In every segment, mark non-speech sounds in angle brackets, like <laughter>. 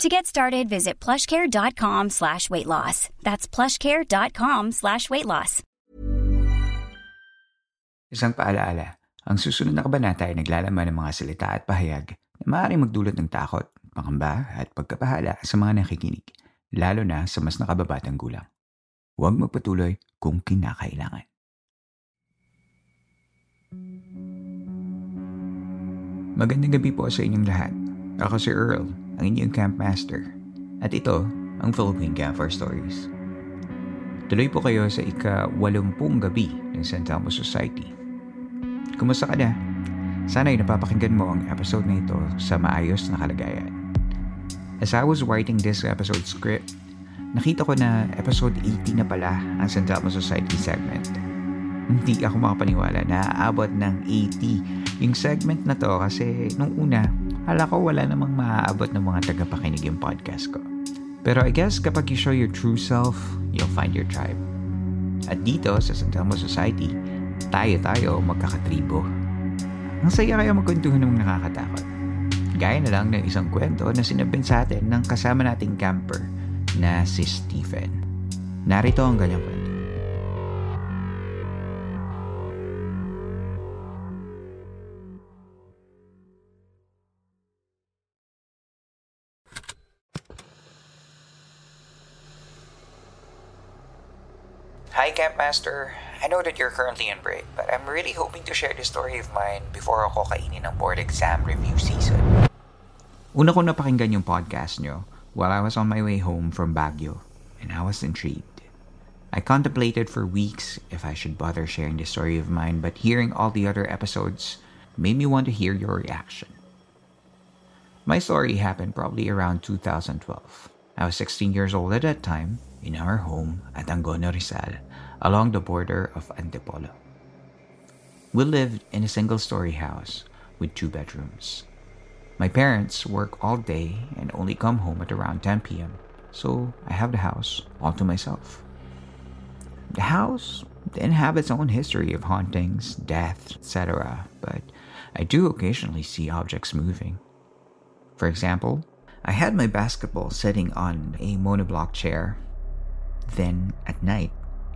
To get started, visit plushcare.com slash weight loss. That's plushcare.com slash weight loss. Isang paalaala, ang susunod na kabanata ay naglalaman ng mga salita at pahayag na maaaring magdulot ng takot, pangamba at pagkapahala sa mga nakikinig, lalo na sa mas nakababatang gulang. Huwag magpatuloy kung kinakailangan. Magandang gabi po sa inyong lahat. Ako si Earl, ang inyong camp master. At ito, ang Philippine Campfire Stories. Tuloy po kayo sa ika-walumpung gabi ng St. Telmo Society. Kumusta ka na? Sana'y napapakinggan mo ang episode na ito sa maayos na kalagayan. As I was writing this episode script, nakita ko na episode 80 na pala ang St. Telmo Society segment. Hindi ako makapaniwala na aabot ng 80 yung segment na to kasi nung una, hala ko wala namang maaabot ng mga tagapakinig yung podcast ko. Pero I guess kapag you show your true self, you'll find your tribe. At dito sa San Telmo Society, tayo-tayo magkakatribo. Ang saya kaya magkwentuhan ng nakakatakot. Gaya na lang ng isang kwento na sinabing sa atin ng kasama nating camper na si Stephen. Narito ang ganyang kwento. Master. I know that you're currently in break, but I'm really hoping to share this story of mine before ako kainin ng board exam review season. Una ko napakinggan yung podcast nyo while I was on my way home from Baguio, and I was intrigued. I contemplated for weeks if I should bother sharing this story of mine, but hearing all the other episodes made me want to hear your reaction. My story happened probably around 2012. I was 16 years old at that time, in our home at Angono Rizal, along the border of Antipolo. We lived in a single story house with two bedrooms. My parents work all day and only come home at around 10 p.m., so I have the house all to myself. The house didn't have its own history of hauntings, death, etc., but I do occasionally see objects moving. For example, I had my basketball sitting on a monoblock chair. Then, at night,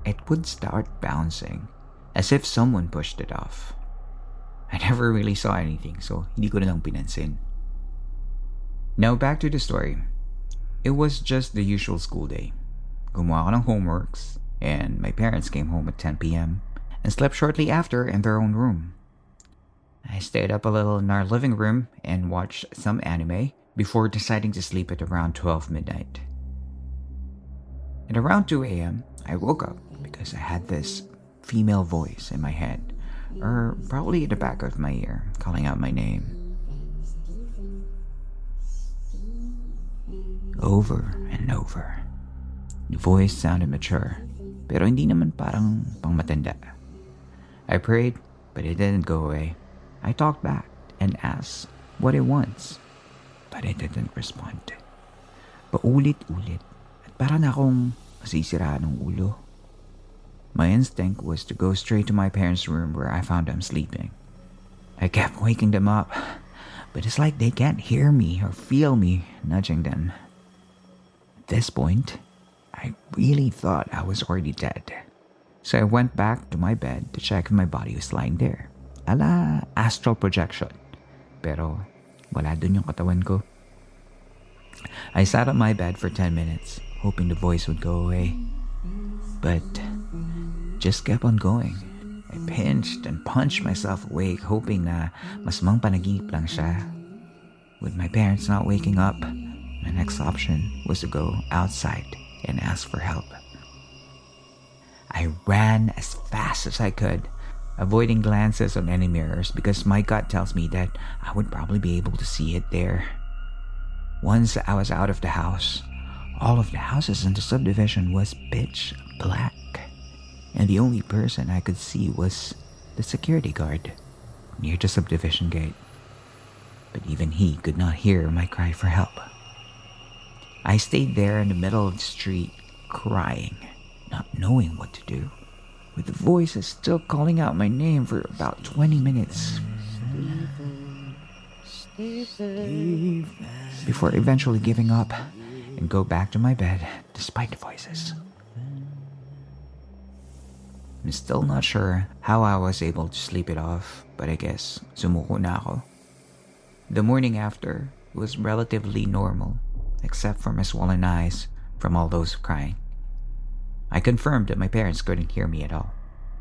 it would start bouncing, as if someone pushed it off. I never really saw anything, so hindi ko na lang pinansin. Now, back to the story. It was just the usual school day. Gumawa ko ng homeworks, and my parents came home at 10 p.m. and slept shortly after in their own room. I stayed up a little in our living room and watched some anime before deciding to sleep at around 12 midnight. At around 2 a.m., I woke up because I had this female voice in my head, or probably at the back of my ear, calling out my name. Over and over. The voice sounded mature, pero hindi naman parang pangmatanda. I prayed, but it didn't go away. I talked back and asked what it wants, but it didn't respond. Paulit-ulit ulit at para na akong masisira ng ulo. My instinct was to go straight to my parents' room where I found them sleeping. I kept waking them up, but it's like they can't hear me or feel me nudging them. At this point, I really thought I was already dead. So I went back to my bed to check if my body was lying there. Ala astral projection. Pero wala dun yung katawan ko. I sat on my bed for 10 minutes, hoping the voice would go away. But just kept on going. I pinched and punched myself awake, hoping na mas mang panaginip lang siya. With my parents not waking up, my next option was to go outside and ask for help. I ran as fast as I could, avoiding glances on any mirrors because my gut tells me that I would probably be able to see it there. Once I was out of the house, all of the houses in the subdivision was pitch black. And the only person I could see was the security guard near the subdivision gate. But even he could not hear my cry for help. I stayed there in the middle of the street, crying, not knowing what to do, with the voices still calling out my name for about 20 minutes. Before eventually giving up and go back to my bed despite the voices. I'm still not sure how I was able to sleep it off, but I guess sumuko na ako. The morning after was relatively normal, except for my swollen eyes from all those crying. I confirmed that my parents couldn't hear me at all.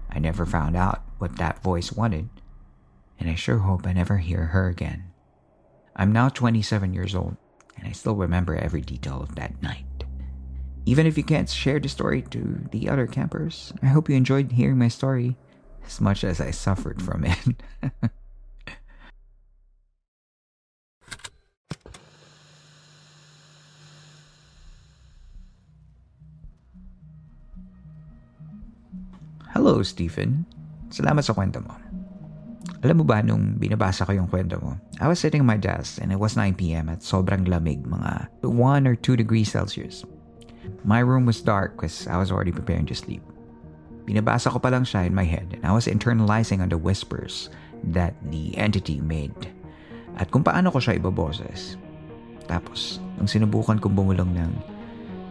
I never found out what that voice wanted, and I sure hope I never hear her again. I'm now 27 years old, and I still remember every detail of that night. Even if you can't share the story to the other campers, I hope you enjoyed hearing my story as much as I suffered from it. <laughs> Hello, Stephen. Salamat sa kwento mo. Alam mo ba nung binabasa ko yung kwento mo, I was sitting at my desk and it was 9pm at sobrang lamig, mga 1 or 2 degrees Celsius. My room was dark because I was already preparing to sleep. Binabasa ko pa lang siya in my head and I was internalizing on the whispers that the entity made at kung paano ko siya ibaboses. Tapos, nung sinubukan kong bumulong ng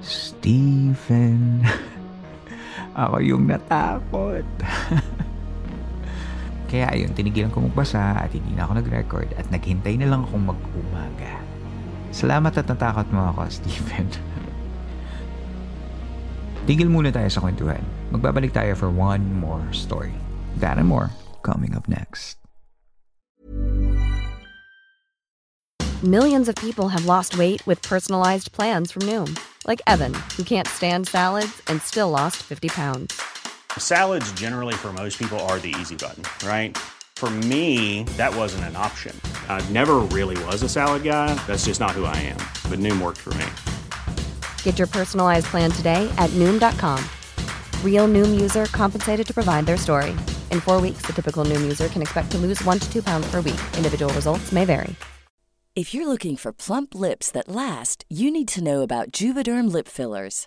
Stephen, <laughs> ako yung natakot. <laughs> Kaya ayun, tinigilan ko magbasa at hindi na ako nag-record at naghintay na lang akong mag-umaga. Salamat at natakot mo ako, Stephen. <laughs> Tigil muna tayo sa kwentuhan. Magbabalik tayo for one more story. That and more coming up next. Millions of people have lost weight with personalized plans from Noom. Like Evan, who can't stand salads and still lost 50 pounds. Salads, generally, for most people, are the easy button, right? For me, that wasn't an option. I never really was a salad guy. That's just not who I am. But Noom worked for me. Get your personalized plan today at Noom.com. Real Noom user compensated to provide their story. In four weeks, the typical Noom user can expect to lose one to two pounds per week. Individual results may vary. If you're looking for plump lips that last, you need to know about Juvederm lip fillers.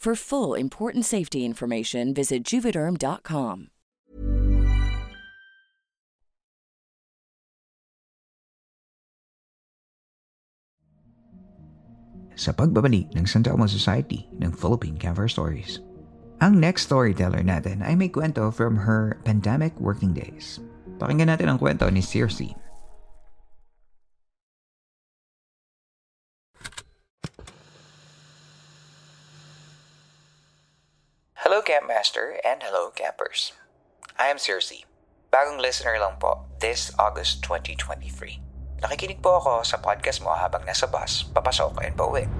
For full important safety information, visit juvederm.com. Sa pagbabalik ng Elmo Society ng Philippine Cover Stories. Ang next storyteller natin ay may kwento from her pandemic working days. Pakinggan natin ang kwento ni Circe. Hello Campmaster and hello campers. I am Circe. Bagong listener lang po this August 2023. Nakikinig po ako sa podcast mo habang nasa bus, papasok and pauwi.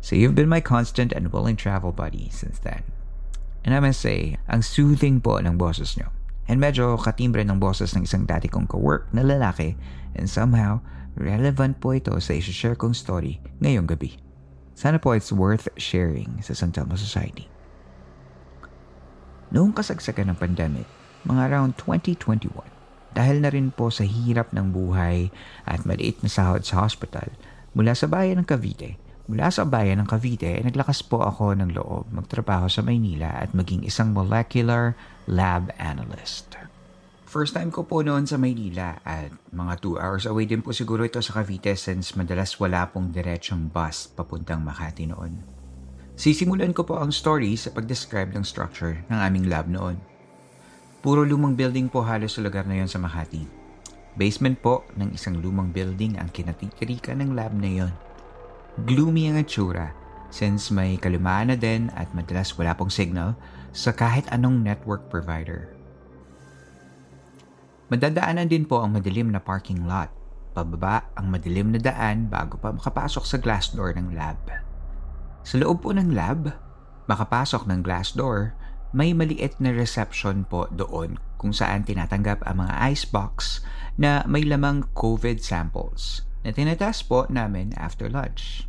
So you've been my constant and willing travel buddy since then. And I must say, ang soothing po ng boses nyo. And medyo katimbre ng boses ng isang dati kong co-work na lalaki and somehow relevant po ito sa isa-share kong story ngayong gabi. Sana po it's worth sharing sa Santa Elmo Society. Noong kasagsagan ng pandemic, mga around 2021, dahil na rin po sa hirap ng buhay at maliit na sahod sa hospital, mula sa bayan ng Cavite, Mula sa bayan ng Cavite, naglakas po ako ng loob magtrabaho sa Maynila at maging isang molecular lab analyst. First time ko po noon sa Maynila at mga 2 hours away din po siguro ito sa Cavite since madalas wala pong diretsong bus papuntang Makati noon. Sisimulan ko po ang story sa pag-describe ng structure ng aming lab noon. Puro lumang building po halos sa lugar na yon sa Makati. Basement po ng isang lumang building ang kinatitirikan ng lab na yon. Gloomy ang itsura since may kalumaan na din at madalas wala pong signal sa kahit anong network provider. Madadaanan din po ang madilim na parking lot. Pababa ang madilim na daan bago pa makapasok sa glass door ng lab. Sa loob po ng lab, makapasok ng glass door, may maliit na reception po doon kung saan tinatanggap ang mga icebox na may lamang COVID samples na tinatas po namin after lunch.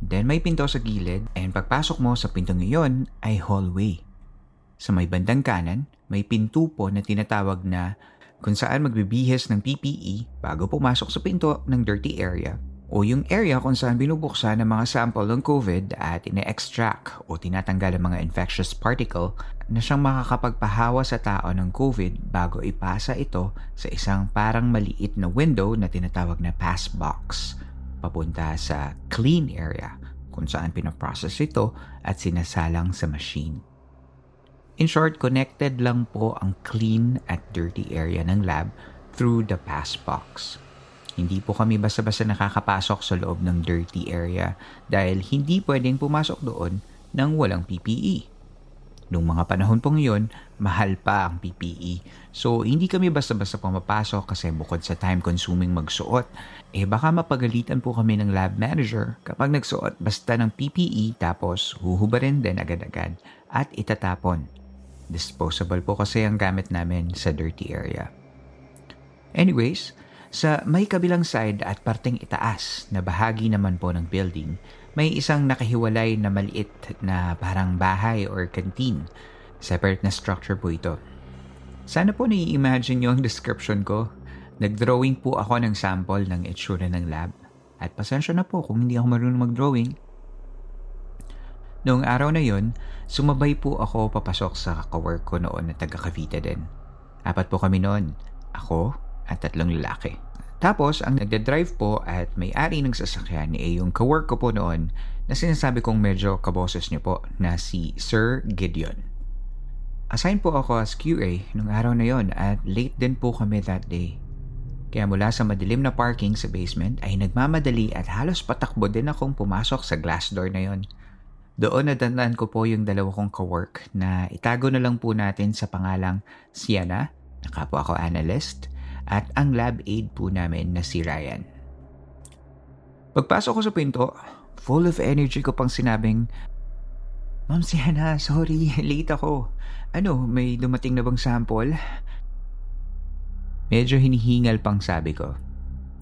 Then may pinto sa gilid and pagpasok mo sa pintong iyon ay hallway. Sa may bandang kanan, may pinto po na tinatawag na kung saan magbibihis ng PPE bago pumasok sa pinto ng dirty area o yung area kung saan binubuksan ng mga sample ng COVID at ine-extract o tinatanggal ang mga infectious particle na siyang makakapagpahawa sa tao ng COVID bago ipasa ito sa isang parang maliit na window na tinatawag na pass box papunta sa clean area kung saan pinaprocess ito at sinasalang sa machine. In short, connected lang po ang clean at dirty area ng lab through the pass box. Hindi po kami basta-basta nakakapasok sa loob ng dirty area dahil hindi pwedeng pumasok doon nang walang PPE. Noong mga panahon pong yun, mahal pa ang PPE. So, hindi kami basta-basta pumapasok kasi bukod sa time-consuming magsuot, eh baka mapagalitan po kami ng lab manager kapag nagsuot basta ng PPE tapos huhubarin din agad-agad at itatapon Disposable po kasi ang gamit namin sa dirty area. Anyways, sa may kabilang side at parteng itaas na bahagi naman po ng building, may isang nakahiwalay na maliit na parang bahay or canteen. Separate na structure po ito. Sana po nai-imagine nyo ang description ko. Nag-drawing po ako ng sample ng itsura ng lab. At pasensya na po kung hindi ako marunong mag-drawing Noong araw na yon, sumabay po ako papasok sa kawork ko noon na taga Cavite din. Apat po kami noon, ako at tatlong lalaki. Tapos, ang nagda-drive po at may-ari ng sasakyan ay yung kawork ko po noon na sinasabi kong medyo kaboses niyo po na si Sir Gideon. Assign po ako as QA nung araw na yon at late din po kami that day. Kaya mula sa madilim na parking sa basement ay nagmamadali at halos patakbo din akong pumasok sa glass door na yon. Doon nadandan ko po yung dalawa kong kawork na itago na lang po natin sa pangalang Sienna, nakapo ako analyst, at ang lab aid po namin na si Ryan. Pagpasok ko sa pinto, full of energy ko pang sinabing, Ma'am Sienna, sorry, <laughs> late ako. Ano, may dumating na bang sample? Medyo hinihingal pang sabi ko.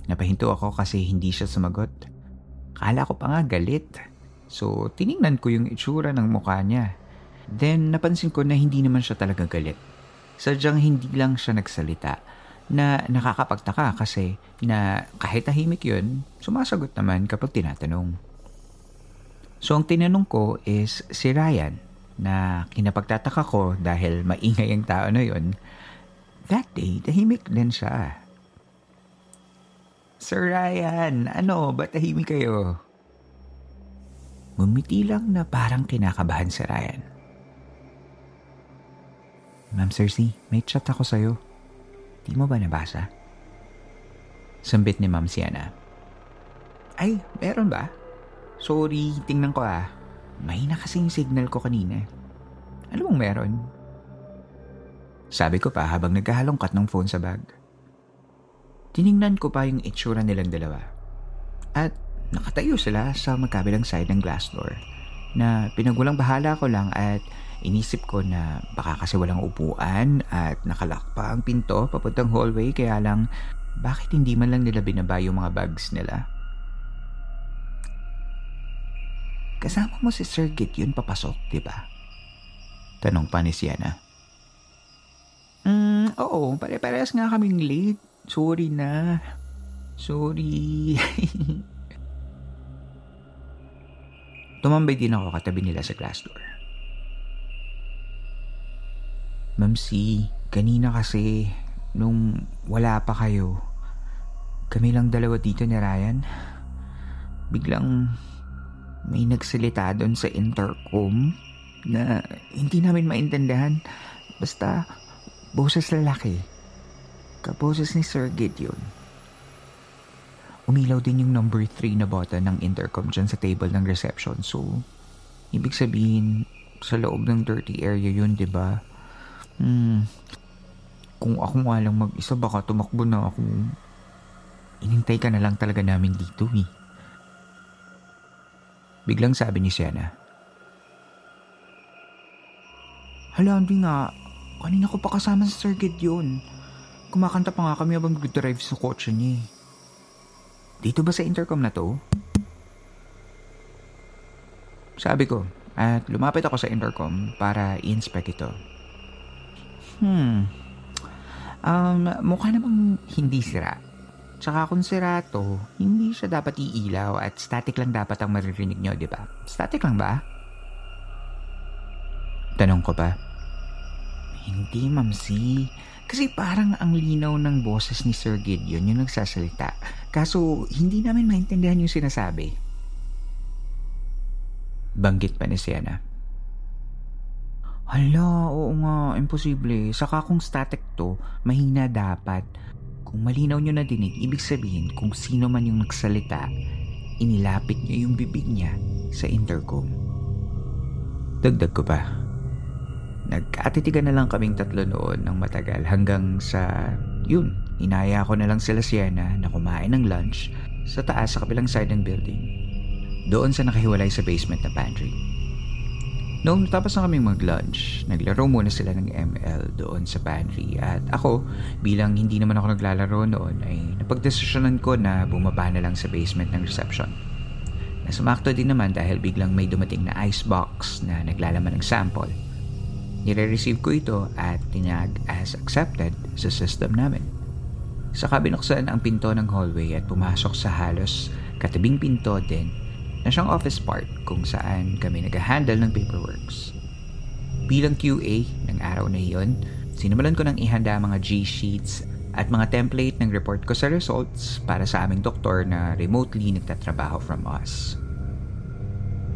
Napahinto ako kasi hindi siya sumagot. Kala ko pa nga galit. So, tiningnan ko yung itsura ng mukha niya. Then, napansin ko na hindi naman siya talaga galit. Sadyang hindi lang siya nagsalita na nakakapagtaka kasi na kahit tahimik yun, sumasagot naman kapag tinatanong. So, ang tinanong ko is si Ryan na kinapagtataka ko dahil maingay ang tao na yun. That day, tahimik din siya. Sir Ryan, ano, ba't tahimik kayo? Ngumiti lang na parang kinakabahan si Ryan. Ma'am Cersei, may chat ako sa'yo. Di mo ba nabasa? Sambit ni Ma'am Sienna. Ay, meron ba? Sorry, tingnan ko ah. May na kasing signal ko kanina. Ano bang meron? Sabi ko pa habang nagkahalongkat ng phone sa bag. Tiningnan ko pa yung itsura nilang dalawa. At Nakatayo sila sa magkabilang side ng glass door na pinagulang bahala ko lang at inisip ko na baka kasi walang upuan at nakalak pa ang pinto papuntang hallway kaya lang bakit hindi man lang nila binaba yung mga bags nila? Kasama mo si Sir Git yun papasok, di ba? Tanong pa ni Sienna. Mm, oo, pare-parehas nga kaming late. Sorry na. Sorry. <laughs> tumambay din ako katabi nila sa glass door. Ma'am C, kanina kasi nung wala pa kayo, kami lang dalawa dito ni Ryan. Biglang may nagsalita doon sa intercom na hindi namin maintindihan. Basta, boses lalaki. Kaboses ni Sir Gideon. Umilaw din yung number 3 na button ng intercom dyan sa table ng reception. So, ibig sabihin, sa loob ng dirty area yun, di ba? Hmm, kung ako nga lang mag-isa, baka tumakbo na ako. Inintay ka na lang talaga namin dito eh. Biglang sabi ni Sienna. Hala, hindi nga. Kanina ko pa kasama sa Sir Gideon. Kumakanta pa nga kami habang nag-drive sa kotse niya eh. Dito ba sa intercom na to? Sabi ko, at lumapit ako sa intercom para i-inspect ito. Hmm. Um, mukha namang hindi sira. Tsaka kung sira to, hindi siya dapat iilaw at static lang dapat ang maririnig nyo, di ba? Static lang ba? Tanong ko pa. Hindi, Ma'am C. Kasi parang ang linaw ng boses ni Sir Gideon yung nagsasalita. Kaso, hindi namin maintindihan yung sinasabi. Banggit pa ni Sienna. Hala, oo nga, imposible. Saka kung static to, mahina dapat. Kung malinaw nyo na dinig, ibig sabihin kung sino man yung nagsalita, inilapit niya yung bibig niya sa intercom. Dagdag ko pa. Nagkatitigan na lang kaming tatlo noon ng matagal hanggang sa, yun, inaya ko na lang sila Sienna na kumain ng lunch sa taas sa kabilang side ng building. Doon sa nakahiwalay sa basement na pantry. Noong tapos na kaming mag-lunch, naglaro muna sila ng ML doon sa pantry at ako, bilang hindi naman ako naglalaro noon, ay napagdesisyonan ko na bumaba na lang sa basement ng reception. Nasumakto din naman dahil biglang may dumating na icebox na naglalaman ng sample. Nire-receive ko ito at tinag as accepted sa system namin. Saka binuksan ang pinto ng hallway at pumasok sa halos katabing pinto din na siyang office part kung saan kami nag-handle ng paperworks. Bilang QA ng araw na iyon, sinimulan ko nang ihanda mga G-sheets at mga template ng report ko sa results para sa aming doktor na remotely nagtatrabaho from us.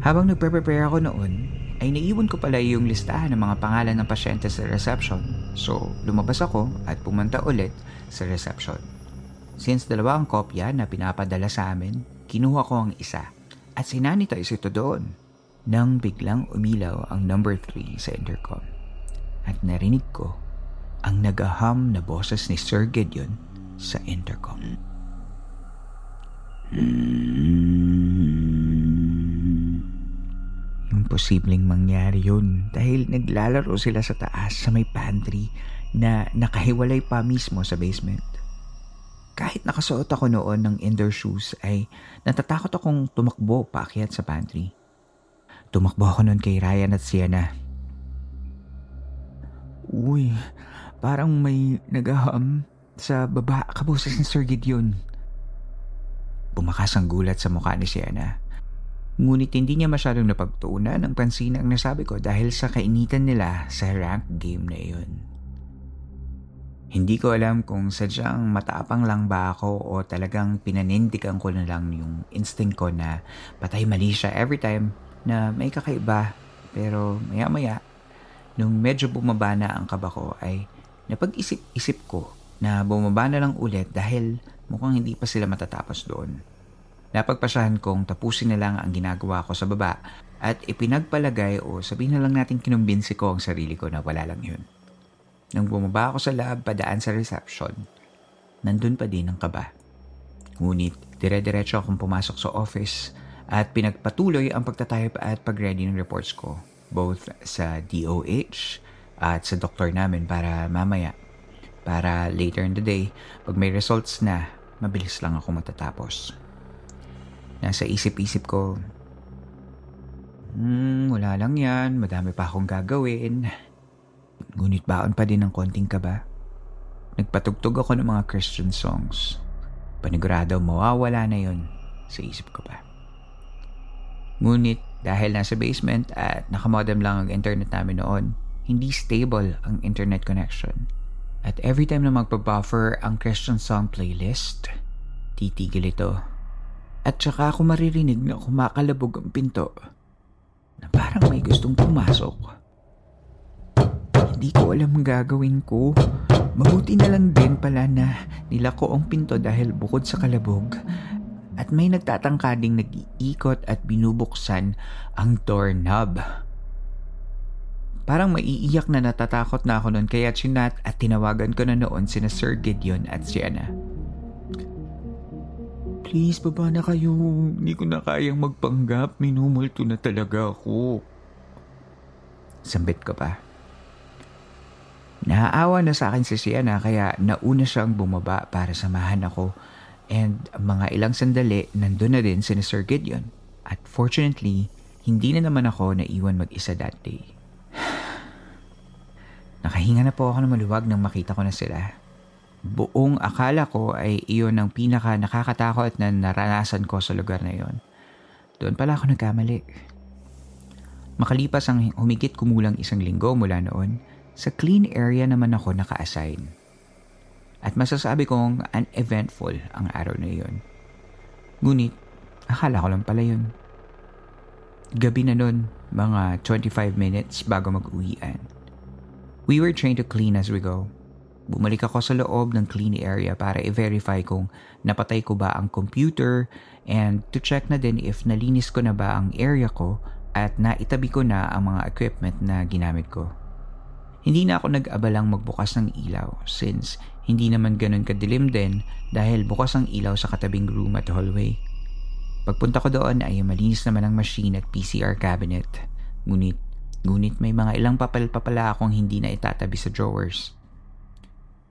Habang nagpe-prepare ako noon, ay naiwan ko pala yung listahan ng mga pangalan ng pasyente sa reception. So, lumabas ako at pumunta ulit sa reception. Since dalawa ang kopya na pinapadala sa amin, kinuha ko ang isa at sinanitize ito doon. Nang biglang umilaw ang number 3 sa intercom. At narinig ko ang nagaham na boses ni Sir Gideon sa intercom. Imposibleng mangyari yun dahil naglalaro sila sa taas sa may pantry na nakahiwalay pa mismo sa basement. Kahit nakasuot ako noon ng indoor shoes ay natatakot akong tumakbo paakyat sa pantry. Tumakbo ako noon kay Ryan at Sienna. Uy, parang may nagaham sa baba kaboses ni Sir Gideon. Bumakas ang gulat sa mukha ni Sienna. Ngunit hindi niya masyadong napagtuunan ang pansin ang nasabi ko dahil sa kainitan nila sa rank game na iyon. Hindi ko alam kung sadyang matapang lang ba ako o talagang pinanindigan ko na lang yung instinct ko na patay mali siya every time na may kakaiba. Pero maya maya, nung medyo bumaba na ang kaba ko ay napag-isip-isip ko na bumaba na lang ulit dahil mukhang hindi pa sila matatapos doon. Napagpasyahan kong tapusin na lang ang ginagawa ko sa baba at ipinagpalagay o sabihin na lang natin kinumbinsi ko ang sarili ko na wala lang yun. Nang bumaba ako sa lab padaan sa reception, nandun pa din ang kaba. Ngunit dire-diretso akong pumasok sa office at pinagpatuloy ang pagtatype at pag-ready ng reports ko both sa DOH at sa doktor namin para mamaya para later in the day pag may results na mabilis lang ako matatapos. Nasa isip-isip ko, hmm, wala lang yan, madami pa akong gagawin. Ngunit baon pa din ng konting kaba. Nagpatugtog ako ng mga Christian songs. Panigurado mawawala na yon sa isip ko pa. Ngunit Dahil nasa basement at nakamodem lang ang internet namin noon, hindi stable ang internet connection. At every time na magpa-buffer ang Christian song playlist, titigil ito. At saka ako maririnig na kumakalabog ang pinto na parang may gustong pumasok. Hindi ko alam gagawin ko. Mabuti na lang din pala na nilako ang pinto dahil bukod sa kalabog at may nagtatangkading nag-iikot at binubuksan ang doorknob. Parang maiiyak na natatakot na ako noon kaya chinat at tinawagan ko na noon sina Sir Gideon at si Anna. Please, baba na kayo. Hindi ko na kayang magpanggap. Minumulto na talaga ako. Sambit ko pa. Naaawa na sa akin si Sienna kaya nauna siyang bumaba para samahan ako and mga ilang sandali nandun na din si Sir Gideon. At fortunately, hindi na naman ako naiwan mag-isa that day. <sighs> Nakahinga na po ako ng maluwag nang makita ko na sila. Buong akala ko ay iyon ang pinaka nakakatakot na naranasan ko sa lugar na iyon. Doon pala ako nagkamali. Makalipas ang humigit kumulang isang linggo mula noon, sa clean area naman ako naka-assign. At masasabi kong uneventful ang araw na iyon. Ngunit, akala ko lang pala yun. Gabi na nun, mga 25 minutes bago mag-uwian. We were trained to clean as we go. Bumalik ako sa loob ng clean area para i-verify kung napatay ko ba ang computer and to check na din if nalinis ko na ba ang area ko at naitabi ko na ang mga equipment na ginamit ko. Hindi na ako nag-abalang magbukas ng ilaw since hindi naman ganun kadilim din dahil bukas ang ilaw sa katabing room at hallway. Pagpunta ko doon ay malinis naman ang machine at PCR cabinet. Ngunit Ngunit may mga ilang papel-papala akong hindi na itatabi sa drawers.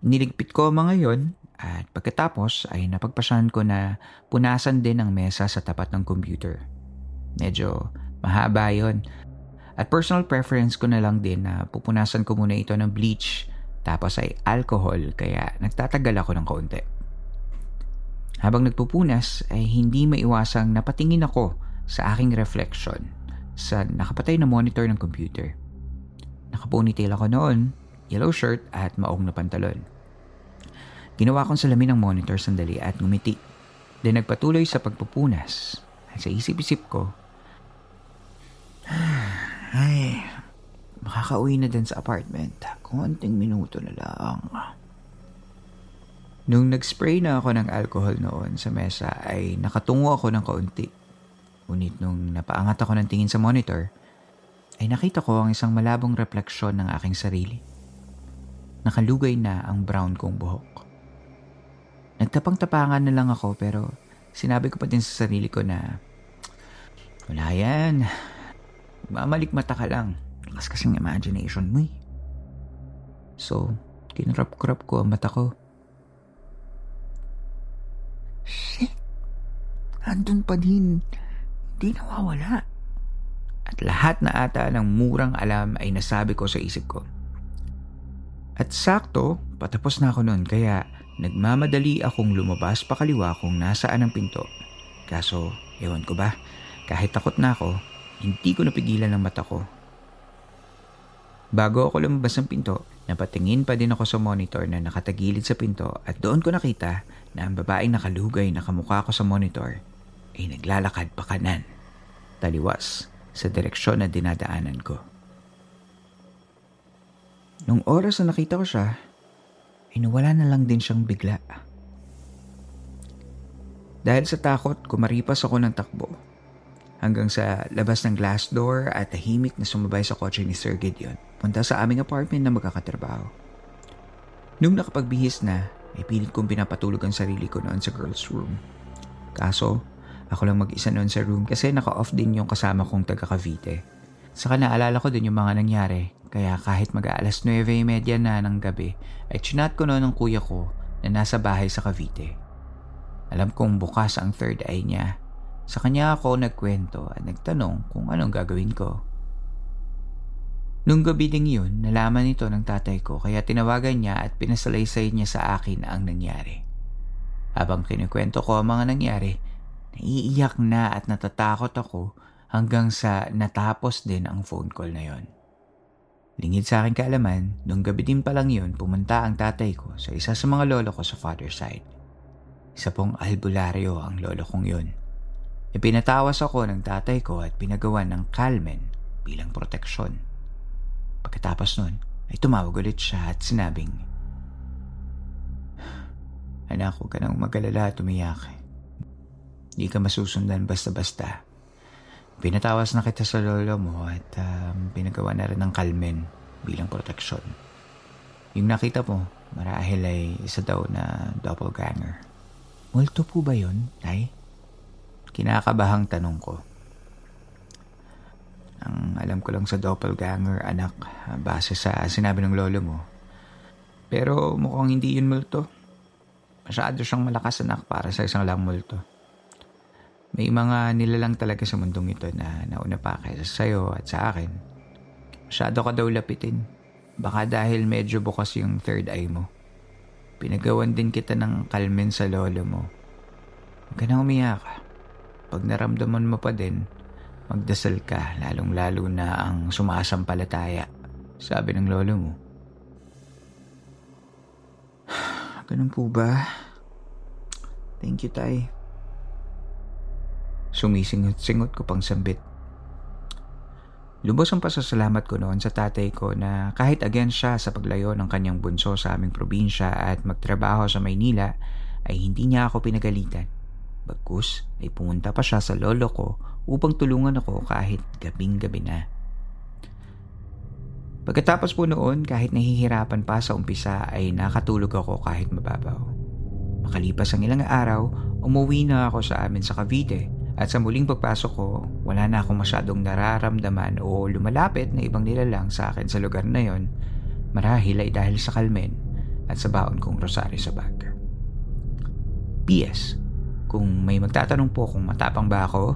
Niligpit ko mga yon at pagkatapos ay napagpasyahan ko na punasan din ang mesa sa tapat ng computer. Medyo mahaba yon. At personal preference ko na lang din na pupunasan ko muna ito ng bleach tapos ay alcohol kaya nagtatagal ako ng kaunti. Habang nagpupunas ay hindi maiwasang napatingin ako sa aking reflection sa nakapatay na monitor ng computer. Nakaponytail ako noon, yellow shirt at maong na pantalon. Ginawa kong salamin ng monitor sandali at ngumiti. Then nagpatuloy sa pagpupunas. At sa isip-isip ko, ay, makakauwi na din sa apartment. Konting minuto na lang. Nung nag-spray na ako ng alcohol noon sa mesa ay nakatungo ako ng kaunti Ngunit nung napaangat ako ng tingin sa monitor, ay nakita ko ang isang malabong refleksyon ng aking sarili. Nakalugay na ang brown kong buhok. Nagtapang-tapangan na lang ako pero sinabi ko pa din sa sarili ko na wala yan. Mamalikmata ka lang. Lakas kasing imagination mo eh. So, kinrap-krap ko ang mata ko. Shit! Andun pa din di nawawala. At lahat na ata ng murang alam ay nasabi ko sa isip ko. At sakto, patapos na ako noon kaya nagmamadali akong lumabas pa kaliwa kung nasaan ang pinto. Kaso, ewan ko ba, kahit takot na ako, hindi ko napigilan ang mata ko. Bago ako lumabas ng pinto, napatingin pa din ako sa monitor na nakatagilid sa pinto at doon ko nakita na ang babaeng nakalugay na kamukha ko sa monitor ay naglalakad pa kanan, taliwas sa direksyon na dinadaanan ko. Nung oras na nakita ko siya, inuwala na lang din siyang bigla. Dahil sa takot, kumaripas ako ng takbo hanggang sa labas ng glass door at tahimik na sumabay sa kotse ni Sir Gideon punta sa aming apartment na magkakatrabaho. Nung nakapagbihis na, ay pilit kong pinapatulog ang sarili ko noon sa girl's room. Kaso, ako lang mag-isa noon sa room kasi naka-off din yung kasama kong taga Cavite. Saka naalala ko din yung mga nangyari. Kaya kahit mag-aalas 9.30 na ng gabi, ay chinat ko noon ng kuya ko na nasa bahay sa Cavite. Alam kong bukas ang third eye niya. Sa kanya ako nagkwento at nagtanong kung anong gagawin ko. Nung gabi ding yun, nalaman ito ng tatay ko kaya tinawagan niya at pinasalaysay niya sa akin ang nangyari. Habang kinikwento ko ang mga nangyari, Naiiyak na at natatakot ako hanggang sa natapos din ang phone call na yon. Lingid sa aking kaalaman, nung gabi din pa lang yun, pumunta ang tatay ko sa isa sa mga lolo ko sa father side. Isa pong albularyo ang lolo kong yun. Ipinatawas ako ng tatay ko at pinagawa ng Calmen bilang proteksyon. Pagkatapos nun, ay tumawag ulit siya at sinabing, Anak, huwag ka nang magalala at umiyak. Hindi ka masusundan basta-basta. Pinatawas na kita sa lolo mo at um, pinagawa na rin ng kalmen bilang proteksyon. Yung nakita mo, marahil ay isa daw na doppelganger. Multo po ba yun, Tay? Kinakabahang tanong ko. Ang alam ko lang sa doppelganger, anak, base sa sinabi ng lolo mo. Pero mukhang hindi yun multo. Masyado siyang malakas anak para sa isang lang multo. May mga nilalang talaga sa mundong ito na nauna pa kaysa sa'yo at sa akin. Masyado ka daw lapitin. Baka dahil medyo bukas yung third eye mo. Pinagawan din kita ng kalmen sa lolo mo. Huwag ka na umiyak. Pag naramdaman mo pa din, magdasal ka lalong-lalo na ang sumasampalataya. Sabi ng lolo mo. <sighs> Ganun po ba? Thank you, Tay. Sumisingot-singot ko pang sambit. Lubos ang pasasalamat ko noon sa tatay ko na kahit again siya sa paglayo ng kanyang bunso sa aming probinsya at magtrabaho sa Maynila ay hindi niya ako pinagalitan. Bagkus ay pumunta pa siya sa lolo ko upang tulungan ako kahit gabing-gabi na. Pagkatapos po noon, kahit nahihirapan pa sa umpisa ay nakatulog ako kahit mababaw. Makalipas ang ilang araw, umuwi na ako sa amin sa Cavite at sa muling pagpasok ko, wala na akong masyadong nararamdaman o lumalapit na ibang nilalang sa akin sa lugar na yon marahil ay dahil sa kalmen at sa baon kong rosaryo sa bag. P.S. Kung may magtatanong po kung matapang ba ako,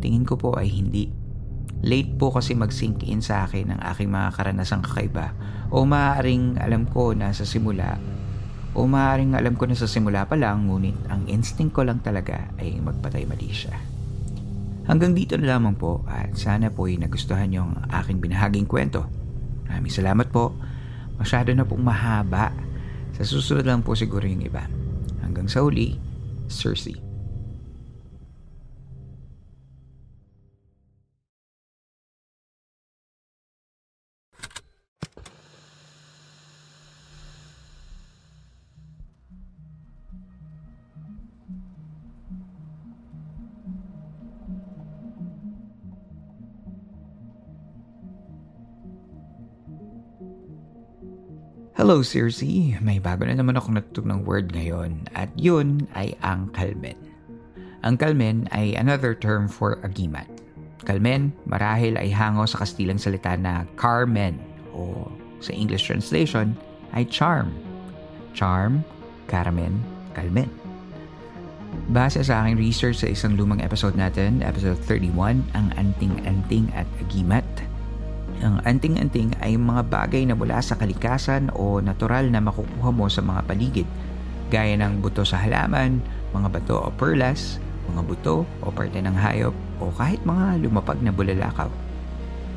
tingin ko po ay hindi. Late po kasi mag-sink in sa akin ang aking mga karanasang kakaiba o maaaring alam ko na sa simula o maaaring alam ko na sa simula pa lang ngunit ang instinct ko lang talaga ay magpatay mali siya. Hanggang dito na lamang po at sana po ay nagustuhan niyo ang aking binahaging kwento. Maraming salamat po. Masyado na pong mahaba. Sa susunod lang po siguro yung iba. Hanggang sa uli, Cersei. Hello, Circe. May bago na naman ako natutog ng word ngayon at yun ay ang kalmen. Ang kalmen ay another term for agimat. Kalmen, marahil ay hango sa kastilang salita na Carmen o sa English translation ay charm. Charm, Carmen, Kalmen. Base sa aking research sa isang lumang episode natin, episode 31, ang anting-anting at agimat – ang anting-anting ay mga bagay na mula sa kalikasan o natural na makukuha mo sa mga paligid, gaya ng buto sa halaman, mga bato o perlas, mga buto o parte ng hayop o kahit mga lumapag na bulalakaw.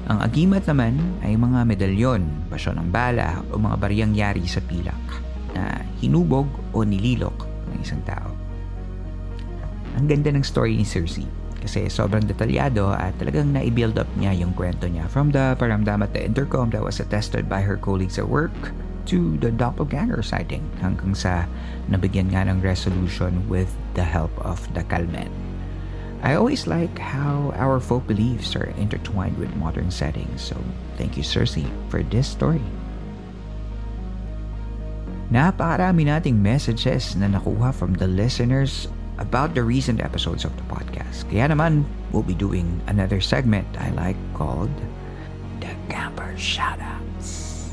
Ang agimat naman ay mga medalyon, basyo ng bala o mga bariyang yari sa pilak na hinubog o nililok ng isang tao. Ang ganda ng story ni Cersei kasi sobrang detalyado at talagang na-build up niya yung kwento niya. From the paramdam at the intercom that was attested by her colleagues at work to the doppelganger sighting hanggang sa nabigyan nga ng resolution with the help of the Kalmen. I always like how our folk beliefs are intertwined with modern settings, so thank you Cersei for this story. Napakarami nating messages na nakuha from the listeners about the recent episodes of the podcast. Kaya naman, we'll be doing another segment I like called The Camper Shoutouts.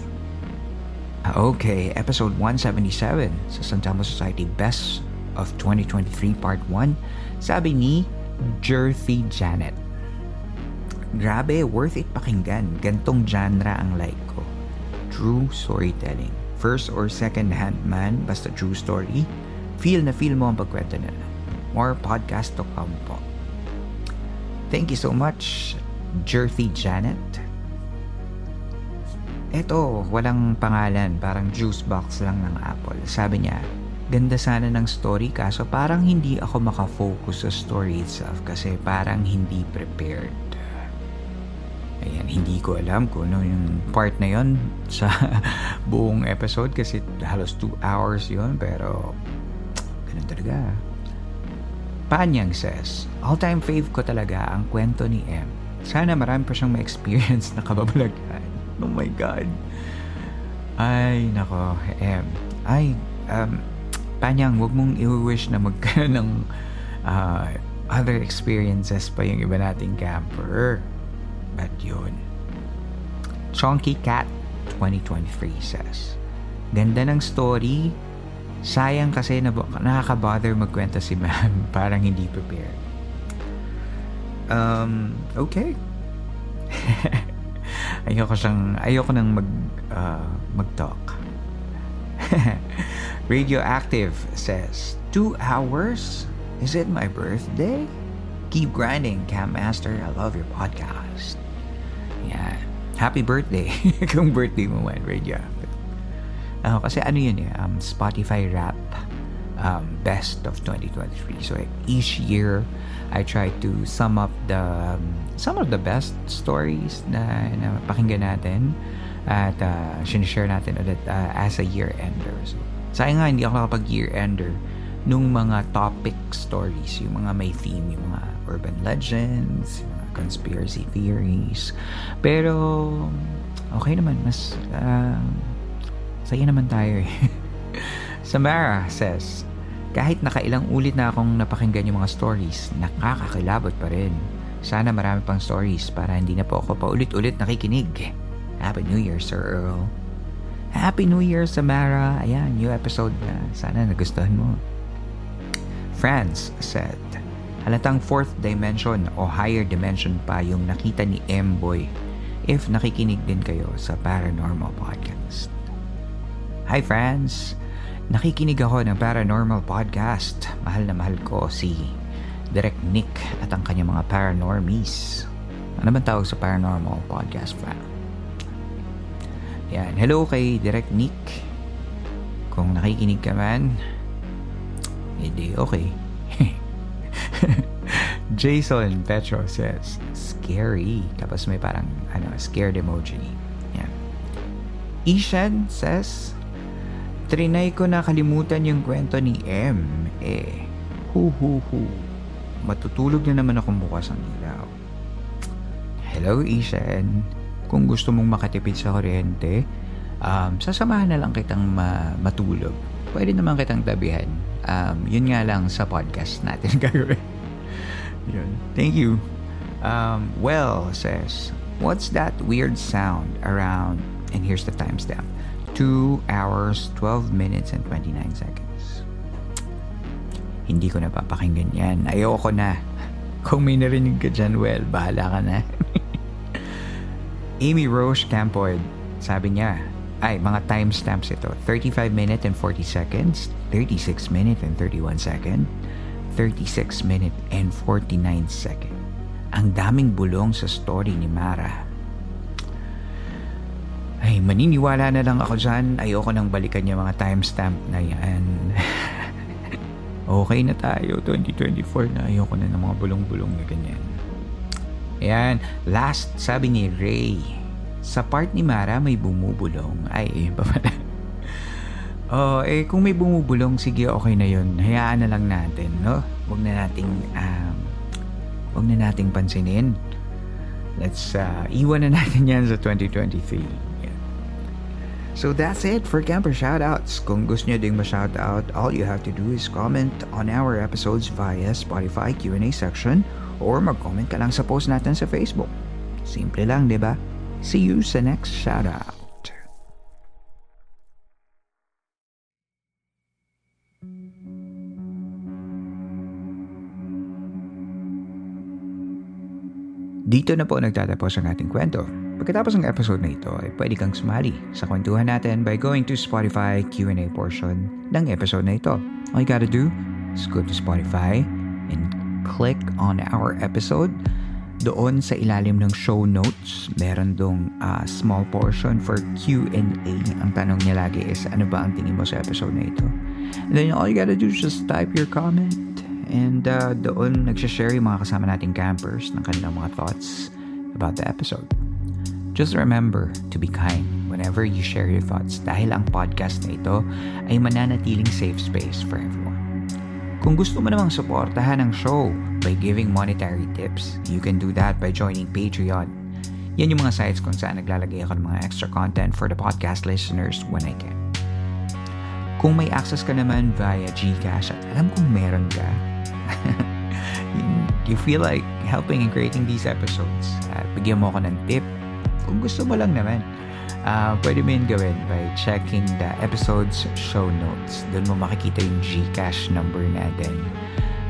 Ah, okay, episode 177 sa Santamo Society Best of 2023 Part 1. Sabi ni Jerthy Janet. Grabe, worth it pakinggan. Gantong genre ang like ko. True storytelling. First or second hand man, basta true story. Feel na feel mo ang pagkwento nila. More podcast to come po. Thank you so much, Jerthy Janet. Eto, walang pangalan, parang juice box lang ng Apple. Sabi niya, ganda sana ng story kaso parang hindi ako makafocus sa story itself kasi parang hindi prepared. Ayan, hindi ko alam kung ano yung part na yon sa <laughs> buong episode kasi halos 2 hours yon pero ganun talaga. Panyang says, all-time fave ko talaga ang kwento ni M. Sana marami pa siyang ma-experience na kababalagan. Oh my God. Ay, nako, M. Ay, um, Panyang, wag mong i-wish na magkaroon ng uh, other experiences pa yung iba nating camper. But yun. Chonky Cat 2023 says, Ganda ng story, Sayang kasi na nakaka-bother magkwenta si ma'am. <laughs> Parang hindi prepared. Um, okay. <laughs> ayoko siyang, ayoko nang mag, uh, mag-talk. <laughs> Radioactive says, Two hours? Is it my birthday? Keep grinding, Cam Master. I love your podcast. Yeah. Happy birthday kung birthday mo man, Radioactive. Uh, kasi ano yun eh, um, Spotify Rap um, Best of 2023. So each year, I try to sum up the um, some of the best stories na, na pakinggan natin at uh, sinishare natin ulit uh, as a year-ender. So, sayang nga, hindi ako nakapag year-ender nung mga topic stories, yung mga may theme, yung mga urban legends, yung mga conspiracy theories. Pero, okay naman, mas uh, Saya naman tayo eh. <laughs> Samara says, kahit nakailang ulit na akong napakinggan yung mga stories, nakakakilabot pa rin. Sana marami pang stories para hindi na po ako paulit-ulit nakikinig. Happy New Year, Sir Earl. Happy New Year, Samara. Ayan, new episode na. Sana nagustuhan mo. Franz said, halatang fourth dimension o higher dimension pa yung nakita ni M-Boy if nakikinig din kayo sa Paranormal Podcast. Hi friends! Nakikinig ako ng Paranormal Podcast. Mahal na mahal ko si Direk Nick at ang kanyang mga paranormies. Ano bang tawag sa Paranormal Podcast fam? Yan. Hello kay Direk Nick. Kung nakikinig ka man, hindi okay. <laughs> Jason Petro says, scary. Tapos may parang, ano, scared emoji. Yan. Ishan says, Trinay ko na kalimutan yung kwento ni M. Eh, hu hu hu. Matutulog na naman akong bukas ang ilaw. Hello, Ishan. Kung gusto mong makatipid sa kuryente, um, sasamahan na lang kitang ma- matulog. Pwede naman kitang tabihan. Um, yun nga lang sa podcast natin <laughs> gagawin. yun. Thank you. Um, well, says, what's that weird sound around, and here's the timestamp, 2 hours, 12 minutes, and 29 seconds. Hindi ko napapakinggan yan. Ayoko na. <laughs> Kung may narinig ka dyan, well, bahala ka na. <laughs> Amy Roche Campoid, sabi niya, ay, mga timestamps ito. 35 minute and 40 seconds, 36 minute and 31 second, 36 minute and 49 second. Ang daming bulong sa story ni Mara. Ay, maniniwala na lang ako dyan. Ayoko nang balikan yung mga timestamp na yan. <laughs> okay na tayo, 2024 na. Ayoko na ng mga bulong-bulong na ganyan. Ayan, last, sabi ni Ray, sa part ni Mara may bumubulong. Ay, eh, pa <laughs> oh, eh, kung may bumubulong, sige, okay na yun. Hayaan na lang natin, no? Huwag na nating, um, huwag na nating pansinin. Let's, uh, iwan na natin <laughs> yan sa 2023. So that's it for Camper Shoutouts. Kung gusto nyo ding ma-shoutout, all you have to do is comment on our episodes via Spotify Q&A section or mag-comment ka lang sa post natin sa Facebook. Simple lang, di ba? See you sa next shoutout. Dito na po nagtatapos ang ating kwento. Pagkatapos ng episode na ito ay pwede kang sumali sa kwentuhan natin by going to Spotify Q&A portion ng episode na ito. All you gotta do is go to Spotify and click on our episode Doon sa ilalim ng show notes, meron dong uh, small portion for Q&A. Ang tanong niya lagi is, ano ba ang tingin mo sa episode na ito? And then all you gotta do is just type your comment. And uh, doon nagsashare yung mga kasama nating campers ng kanilang mga thoughts about the episode. Just remember to be kind whenever you share your thoughts dahil ang podcast na ito ay mananatiling safe space for everyone. Kung gusto mo namang suportahan ang show by giving monetary tips, you can do that by joining Patreon. Yan yung mga sites kung saan naglalagay ako ng mga extra content for the podcast listeners when I can. Kung may access ka naman via GCash at alam kong meron ka, <laughs> you feel like helping in creating these episodes at bigyan mo ako ng tip kung gusto mo lang naman uh, pwede mo yun gawin by checking the episode's show notes. Doon mo makikita yung Gcash number natin.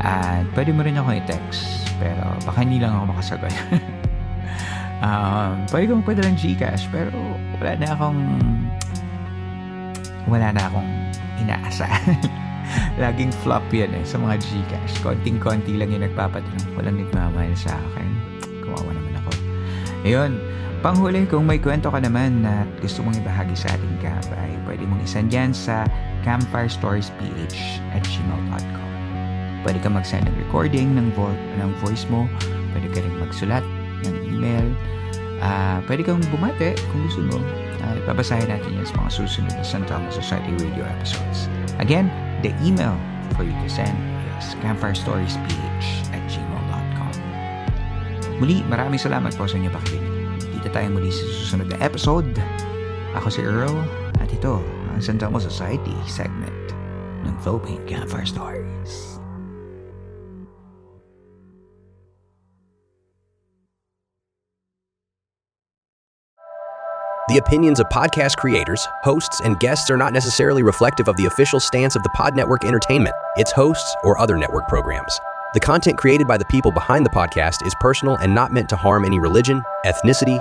At uh, pwede mo rin ako i-text. Pero baka hindi lang ako makasagot. <laughs> um, pwede kong pwede lang Gcash. Pero wala na akong wala na akong inaasahan. <laughs> Laging flop yan eh sa mga Gcash. Konting-konti lang yung nagpapatanong. Walang nagmamahal sa akin. Kawawa naman ako. Ayun. Panghuli, kung may kwento ka naman na gusto mong ibahagi sa ating camp, ay pwede mong isend yan sa campfirestoriesph at gmail.com. Pwede ka mag-send ng recording ng, vo- ng voice mo, pwede ka rin magsulat ng email, uh, pwede kang bumate kung gusto mo. Uh, babasahin natin yan sa mga susunod na San Thomas Society Radio episodes. Again, the email for you to send is campfirestoriesph at gmail.com. Muli, maraming salamat po sa inyo pakikinig. Kita tayo muli sa susunod na episode. Ako si Earl at ito ang San Telmo Society segment ng Philippine Campfire Stories. The opinions of podcast creators, hosts, and guests are not necessarily reflective of the official stance of the Pod Network Entertainment, its hosts, or other network programs. The content created by the people behind the podcast is personal and not meant to harm any religion, ethnicity,